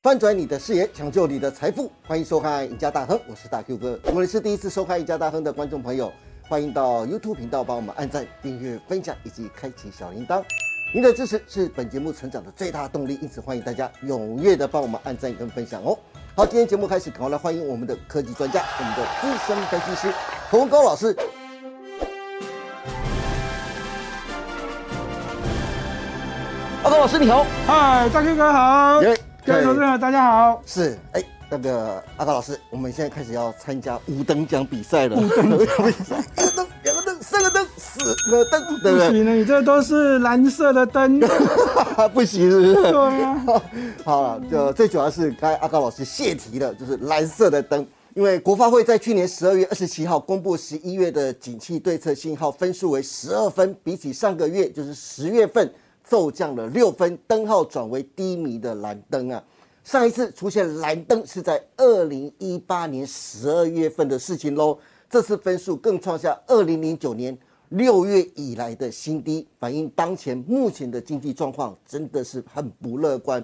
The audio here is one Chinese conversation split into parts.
翻转你的视野，抢救你的财富，欢迎收看《赢家大亨》，我是大 Q 哥。如果你是第一次收看《赢家大亨》的观众朋友，欢迎到 YouTube 频道帮我们按赞、订阅、分享以及开启小铃铛。您的支持是本节目成长的最大动力，因此欢迎大家踊跃的帮我们按赞跟分享哦。好，今天节目开始，赶快来欢迎我们的科技专家，我们的资深分析师洪高老师。阿高老师你好，嗨，大 Q 哥好，耶各位投资者大家好。是，哎，那个阿高老师，我们现在开始要参加五等奖比赛了。五等奖比赛，一个灯，两个灯，三个灯，四个灯，对不对？不行了，你这都是蓝色的灯。不行，是不是？对啊，好了，就最主要是刚才阿高老师泄题了，就是蓝色的灯。因为国发会在去年十二月二十七号公布十一月的景气对策信号分数为十二分，比起上个月就是十月份骤降了六分，灯号转为低迷的蓝灯啊。上一次出现蓝灯是在二零一八年十二月份的事情喽，这次分数更创下二零零九年六月以来的新低，反映当前目前的经济状况真的是很不乐观。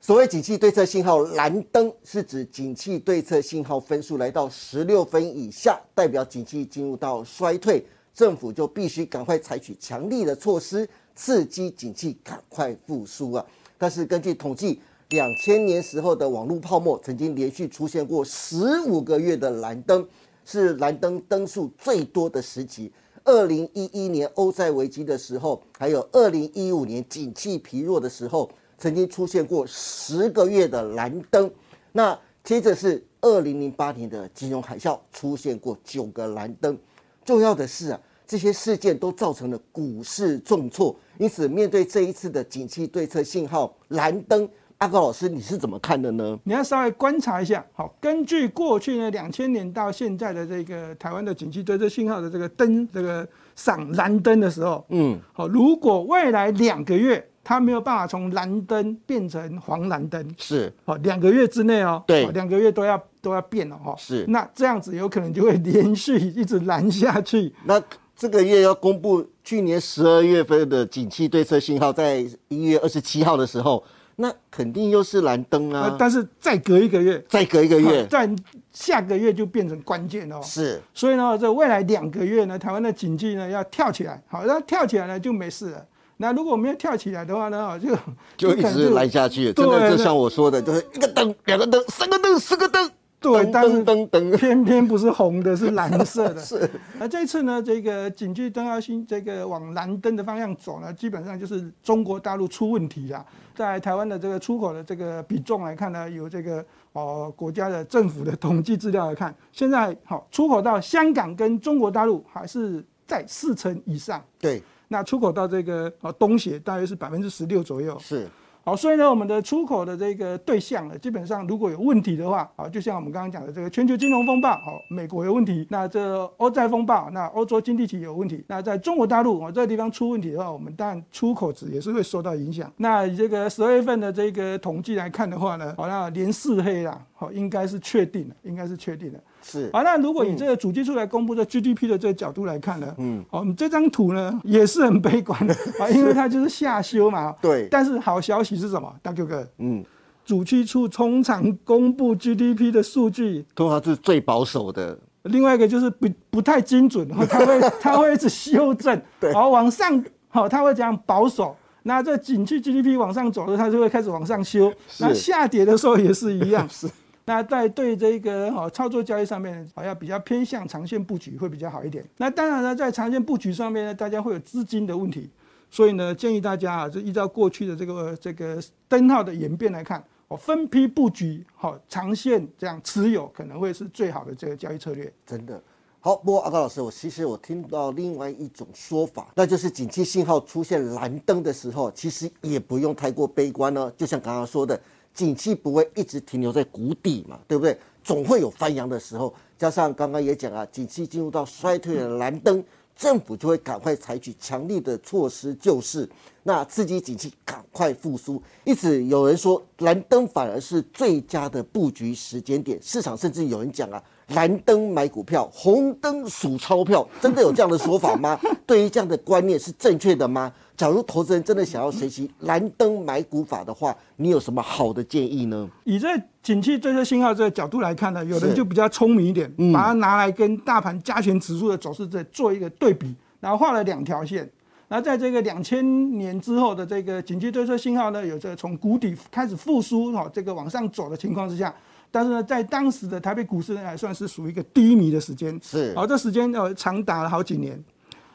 所谓景气对策信号蓝灯，是指景气对策信号分数来到十六分以下，代表景气进入到衰退，政府就必须赶快采取强力的措施，刺激景气赶快复苏啊。但是根据统计，两千年时候的网络泡沫曾经连续出现过十五个月的蓝灯，是蓝灯灯数最多的时期。二零一一年欧债危机的时候，还有二零一五年景气疲弱的时候，曾经出现过十个月的蓝灯。那接着是二零零八年的金融海啸，出现过九个蓝灯。重要的是啊，这些事件都造成了股市重挫。因此，面对这一次的景气对策信号蓝灯，阿高老师你是怎么看的呢？你要稍微观察一下。好，根据过去呢两千年到现在的这个台湾的景气对策信号的这个灯，这个闪蓝灯的时候，嗯，好，如果未来两个月它没有办法从蓝灯变成黄蓝灯，是好，两个月之内哦，对好两个月都要都要变了哈，是那这样子有可能就会连续一直蓝下去。那这个月要公布去年十二月份的景气对策信号，在一月二十七号的时候，那肯定又是蓝灯呃啊。但是再隔一个月，再隔一个月 在下个月就变成关键哦。是所以呢，这未来两个月呢，台湾的经济呢要跳起来，好，那跳起来呢就没事了。那如果没有跳起来的话呢，哦就就一直蓝下去，真的就像我说的，就是一个灯、两个灯、三个灯、四个灯，对，但是灯灯灯，偏偏不是红的，是蓝色的。是那这次呢，这个景气灯要新这个往蓝灯的方向走呢，基本上就是中国大陆出问题了。在台湾的这个出口的这个比重来看呢，有这个哦国家的政府的统计资料来看，现在好出口到香港跟中国大陆还是在四成以上。对，那出口到这个哦东协大约是百分之十六左右。是好，所以呢，我们的出口的这个对象呢，基本上如果有问题的话，好，就像我们刚刚讲的这个全球金融风暴，好，美国有问题，那这欧债风暴，那欧洲经济体有问题，那在中国大陆我这个地方出问题的话，我们当然出口值也是会受到影响。那以这个十二月份的这个统计来看的话呢，好，那连四黑啦，好，应该是确定的，应该是确定的。是啊，那如果以这个主计处来公布的 GDP 的这个角度来看呢，嗯，好，我们这张图呢也是很悲观的 啊，因为它就是下修嘛。对，但是好消息是什么？大 Q 哥，嗯，主计处通常公布 GDP 的数据，通常是最保守的，另外一个就是不不太精准，然后 它会它会一直修正，对好往上，好，它会讲保守。那这景气 GDP 往上走的，它就会开始往上修。是那下跌的时候也是一样。是那在对这个好操作交易上面，好像比较偏向长线布局会比较好一点。那当然呢，在长线布局上面呢，大家会有资金的问题，所以呢，建议大家啊，就依照过去的这个这个灯号的演变来看，哦，分批布局，好长线这样持有可能会是最好的这个交易策略。真的。好，不过阿高老师，我其实我听到另外一种说法，那就是景气信号出现蓝灯的时候，其实也不用太过悲观呢。就像刚刚说的，景气不会一直停留在谷底嘛，对不对？总会有翻扬的时候。加上刚刚也讲啊，景气进入到衰退的蓝灯，政府就会赶快采取强力的措施救市，那刺激景气赶快复苏。因此，有人说蓝灯反而是最佳的布局时间点，市场甚至有人讲啊，蓝灯买股票，红灯数钞票，真的有这样的说法吗？对于这样的观念是正确的吗？假如投资人真的想要学习蓝灯买股法的话，你有什么好的建议呢？以这景气追测信号这个角度来看呢，有人就比较聪明一点，嗯把它拿来跟大盘加权指数的走势再做一个对比，然后画了两条线。然后在这个两千年之后的这个景气对策信号呢，有这个从谷底开始复苏哈、这个往上走的情况之下，但是呢，在当时的台北股市呢，还算是属于一个低迷的时间。是好、这时间呃长达了好几年。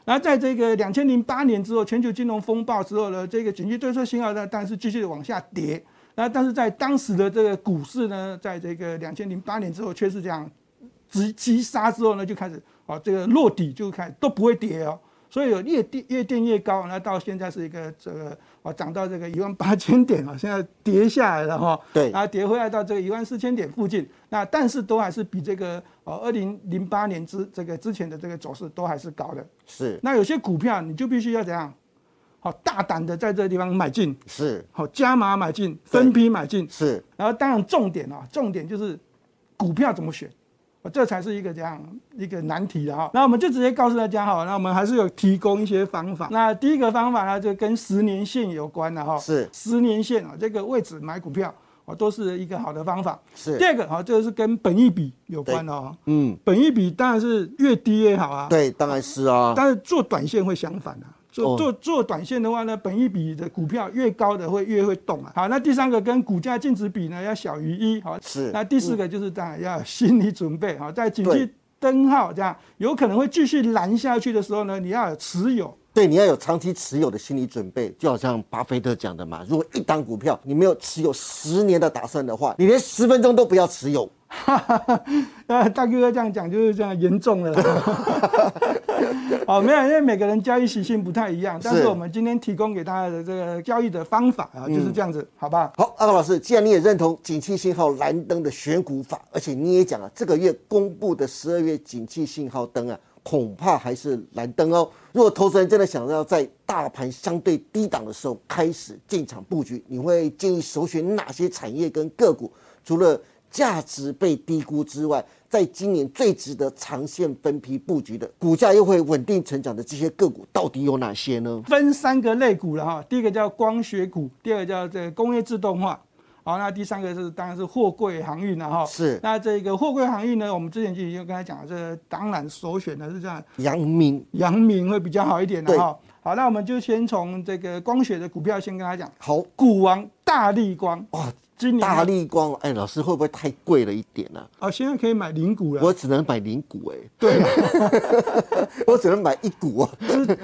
然后在这个两千零八年之后，全球金融风暴之后呢，这个景气对策信号呢，但是继续地往下跌。那但是在当时的这个股市呢，在这个两千零八年之后，却是这样急急杀之后呢，就开始哦，这个落底就开始都不会跌哦。所以有越跌越跌越高，那到现在是一个这个啊涨到这个一万八千点啊，现在跌下来了哈、对。然后跌回来到这个一万四千点附近，那但是都还是比这个呃二零零八年之这个之前的这个走势都还是高的。是。那有些股票你就必须要怎样？好大胆的在这个地方买进，是。好加码买进，分批买进，是，然后当然重点啊，重点就是股票怎么选，啊这才是一个这样一个难题的哈。那我们就直接告诉大家哈，那我们还是有提供一些方法。那第一个方法呢，就跟十年线有关的哈，是十年线啊，这个位置买股票啊，都是一个好的方法。是第二个啊，这个是跟本益比有关的哦。嗯，本益比当然是越低越好啊，对，当然是啊，但是做短线会相反啊。做哦做做短线的话呢，本益比的股票越高的会越会动啊。好，那第三个跟股价净值比呢要小于一。好，是那第四个就是当然要有心理准备。好，在景对气灯号这样有可能会继续蓝下去的时候呢，你要有持有。对，你要有长期持有的心理准备，就好像巴菲特讲的嘛，如果一档股票你没有持有十年的打算的话，你连十分钟都不要持有。呃，大哥哥这样讲就是这样严重了啦。哦，没有，因为每个人交易习性不太一样，但是是我们今天提供给大家的这个交易的方法啊，就是这样子，好吧？好，阿高老师，既然你也认同景气信号蓝灯的选股法，而且你也讲了这个月公布的十二月景气信号灯啊，恐怕还是蓝灯哦。如果投资人真的想要在大盘相对低档的时候开始进场布局，你会建议首选哪些产业跟个股？除了价值被低估之外，在今年最值得长线分批布局的，股价又会稳定成长的这些个股，到底有哪些呢？分三个类股了哈，第一个叫光学股，第二个叫这个工业自动化，好，那第三个是当然是货柜航运了哈。是。那这个货柜航运呢，我们之前就已经跟他讲了，这个当然首选的是这样，阳明，阳明会比较好一点的哈。好，那我们就先从这个光学的股票先跟他讲，好。股王大力光，哇，今年大力光，哎，老师会不会太贵了一点呢、哦，现在可以买零股了，我只能买零股哎、对，我只能买一股啊。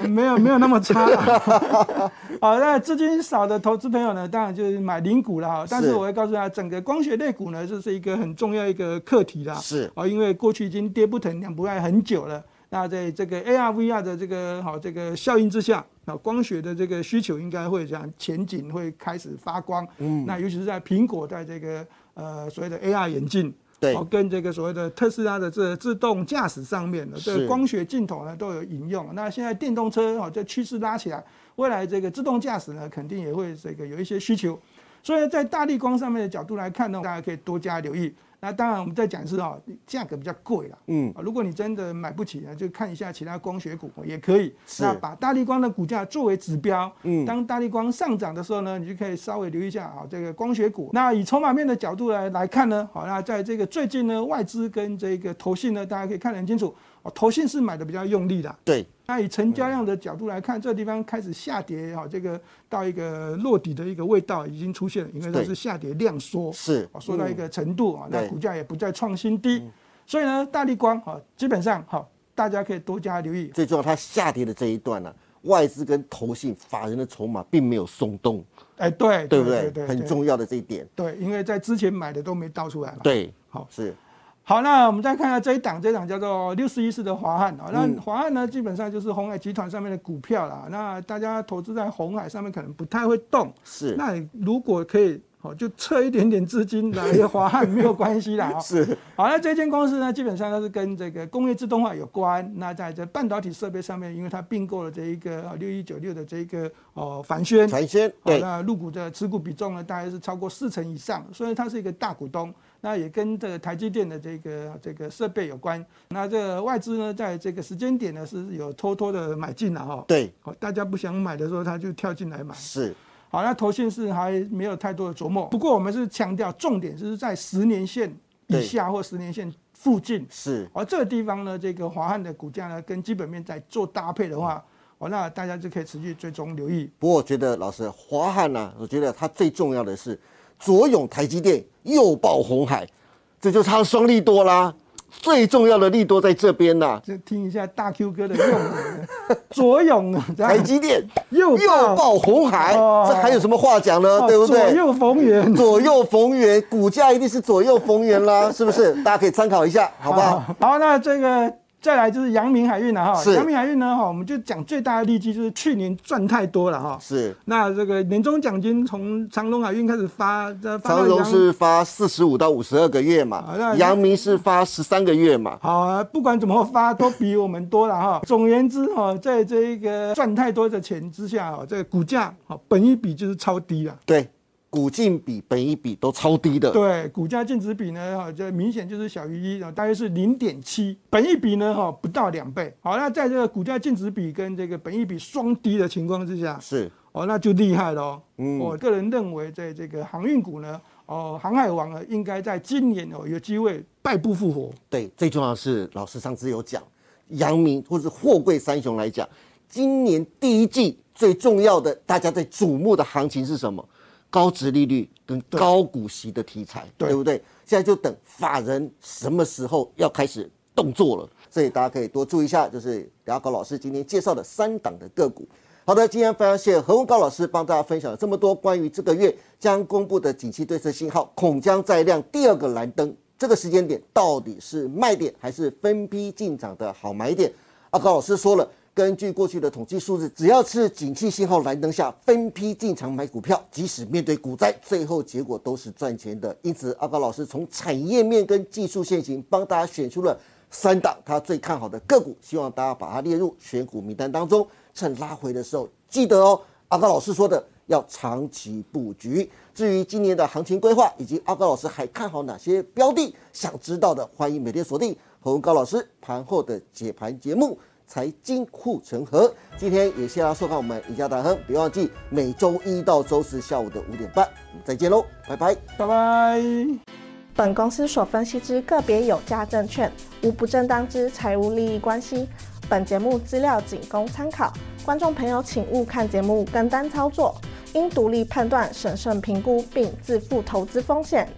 没有没有那么差啦。好，那资金少的投资朋友呢，当然就是买零股了哈。但是是我会告诉大家，整个光学类股呢，这是一个很重要一个课题啦。是啊，因为过去已经跌不疼两不爱很久了。那在这个 AR、VR 的这个好这个效应之下，啊，光学的这个需求应该会这样前景会开始发光。嗯，那尤其是在苹果在这个呃所谓的 AR 眼镜。对哦，跟这个所谓的特斯拉的这个自动驾驶上面的这个光学镜头呢都有引用。那现在电动车哦，这趋势拉起来，未来这个自动驾驶呢肯定也会这个有一些需求。所以在大力光上面的角度来看呢，大家可以多加留意。那当然，我们再讲是哦，价格比较贵了。嗯，啊，如果你真的买不起呢，就看一下其他光学股也可以。是那把大力光的股价作为指标，嗯当大力光上涨的时候呢，你就可以稍微留意一下啊，这个光学股。那以筹码面的角度来来看呢，好，那在这个最近呢，外资跟这个投信呢，大家可以看得很清楚，哦，投信是买的比较用力的。对，那以成交量的角度来看，这个地方开始下跌，也好，这个到一个落底的一个味道已经出现了，因为它是下跌量缩，是哦，缩到一个程度啊，那股价也不再创新低，所以呢，大力光哈，基本上哈，大家可以多加留意。最重要，它下跌的这一段呢、外资跟投信法人的筹码并没有松动，哎，对对不对，很重要的这一点。对，因为在之前买的都没倒出来嘛。对，好是好，那我们再看一下这一档，这一档叫做六四一四的华汉啊。那嗯华汉呢，基本上就是红海集团上面的股票啦。那大家投资在红海上面可能不太会动，是那如果可以，好就撤一点点资金来华汉没有关系啦。哦 是，好，那这间公司呢，基本上它是跟这个工业自动化有关。那在这半导体设备上面，因为它并购了这一个六一九六的这一个哦凡轩，凡轩，对，那入股的持股比重呢，大概是超过四成以上，所以它是一个大股东。那也跟这个台积电的这个这个设备有关。那这个外资呢，在这个时间点呢是有偷偷的买进了哈。对，好，大家不想买的时候，他就跳进来买。是，好，那投信是还没有太多的琢磨。不过我们是强调，重点是在十年线以下或十年线附近。是，而这个地方呢，这个华汉的股价呢，跟基本面在做搭配的话，哦，那大家就可以持续追踪留意。不过我觉得老师华汉呢，我觉得它最重要的是左拥台积电，右抱红海，这就差双利多啦。最重要的利多在这边呐，就听一下大 Q 哥的用左拥 台积电，右右抱红海，这还有什么话讲呢？对不对？左右逢源，左右逢源，股价一定是左右逢源啦，是不是？大家可以参考一下，好不好？好，那这个。再来就是阳明海运了哈，阳明海运呢哈，我们就讲最大的利基就是去年赚太多了哈。是。那这个年终奖金从长隆海运开始发，长隆是发四十五到五十二个月嘛，阳明是发十三个月嘛。好啊，不管怎么发都比我们多了哈。总言之哈，在这一个赚太多的钱之下哈，这个股价哈本一比就是超低了。对。股净比、本益比都超低的，对，股价净值比呢，哈，这明显就是小于一，大约是零点七，本益比呢，哈，不到两倍。好，那在这个股价净值比跟这个本益比双低的情况之下，是，哦，那就厉害了。嗯，我个人认为，在这个航运股呢，哦，航海王呢，应该在今年哦，有机会败不复活。对，最重要的是，老师上次有讲，阳明或是货柜三雄来讲，今年第一季最重要的，大家在瞩目的行情是什么？高值利率跟高股息的题材，对不对？现在就等法人什么时候要开始动作了，所以大家可以多注意一下，就是梁高老师今天介绍的三档的个股。好的，今天非常谢谢何文高老师帮大家分享了这么多关于这个月将公布的景气对策信号，恐将再亮第二个蓝灯，这个时间点到底是卖点还是分批进场的好买点？阿高老师说了。根据过去的统计数字，只要是景气信号蓝灯下分批进场买股票，即使面对股灾，最后结果都是赚钱的。因此，阿高老师从产业面跟技术线型帮大家选出了三档他最看好的个股，希望大家把它列入选股名单当中。趁拉回的时候，记得哦，阿高老师说的要长期布局。至于今年的行情规划，以及阿高老师还看好哪些标的，想知道的，欢迎每天锁定何文高老师盘后的解盘节目。财经护城河，今天也谢大家收看我们赢家大亨，别忘记每周一到周四下午的五点半，我们再见喽，拜拜，拜拜。本公司所分析之个别有价证券，无不正当之财务利益关系。本节目资料仅供参考，观众朋友请勿看节目跟单操作，应独立判断、审慎评估并自负投资风险。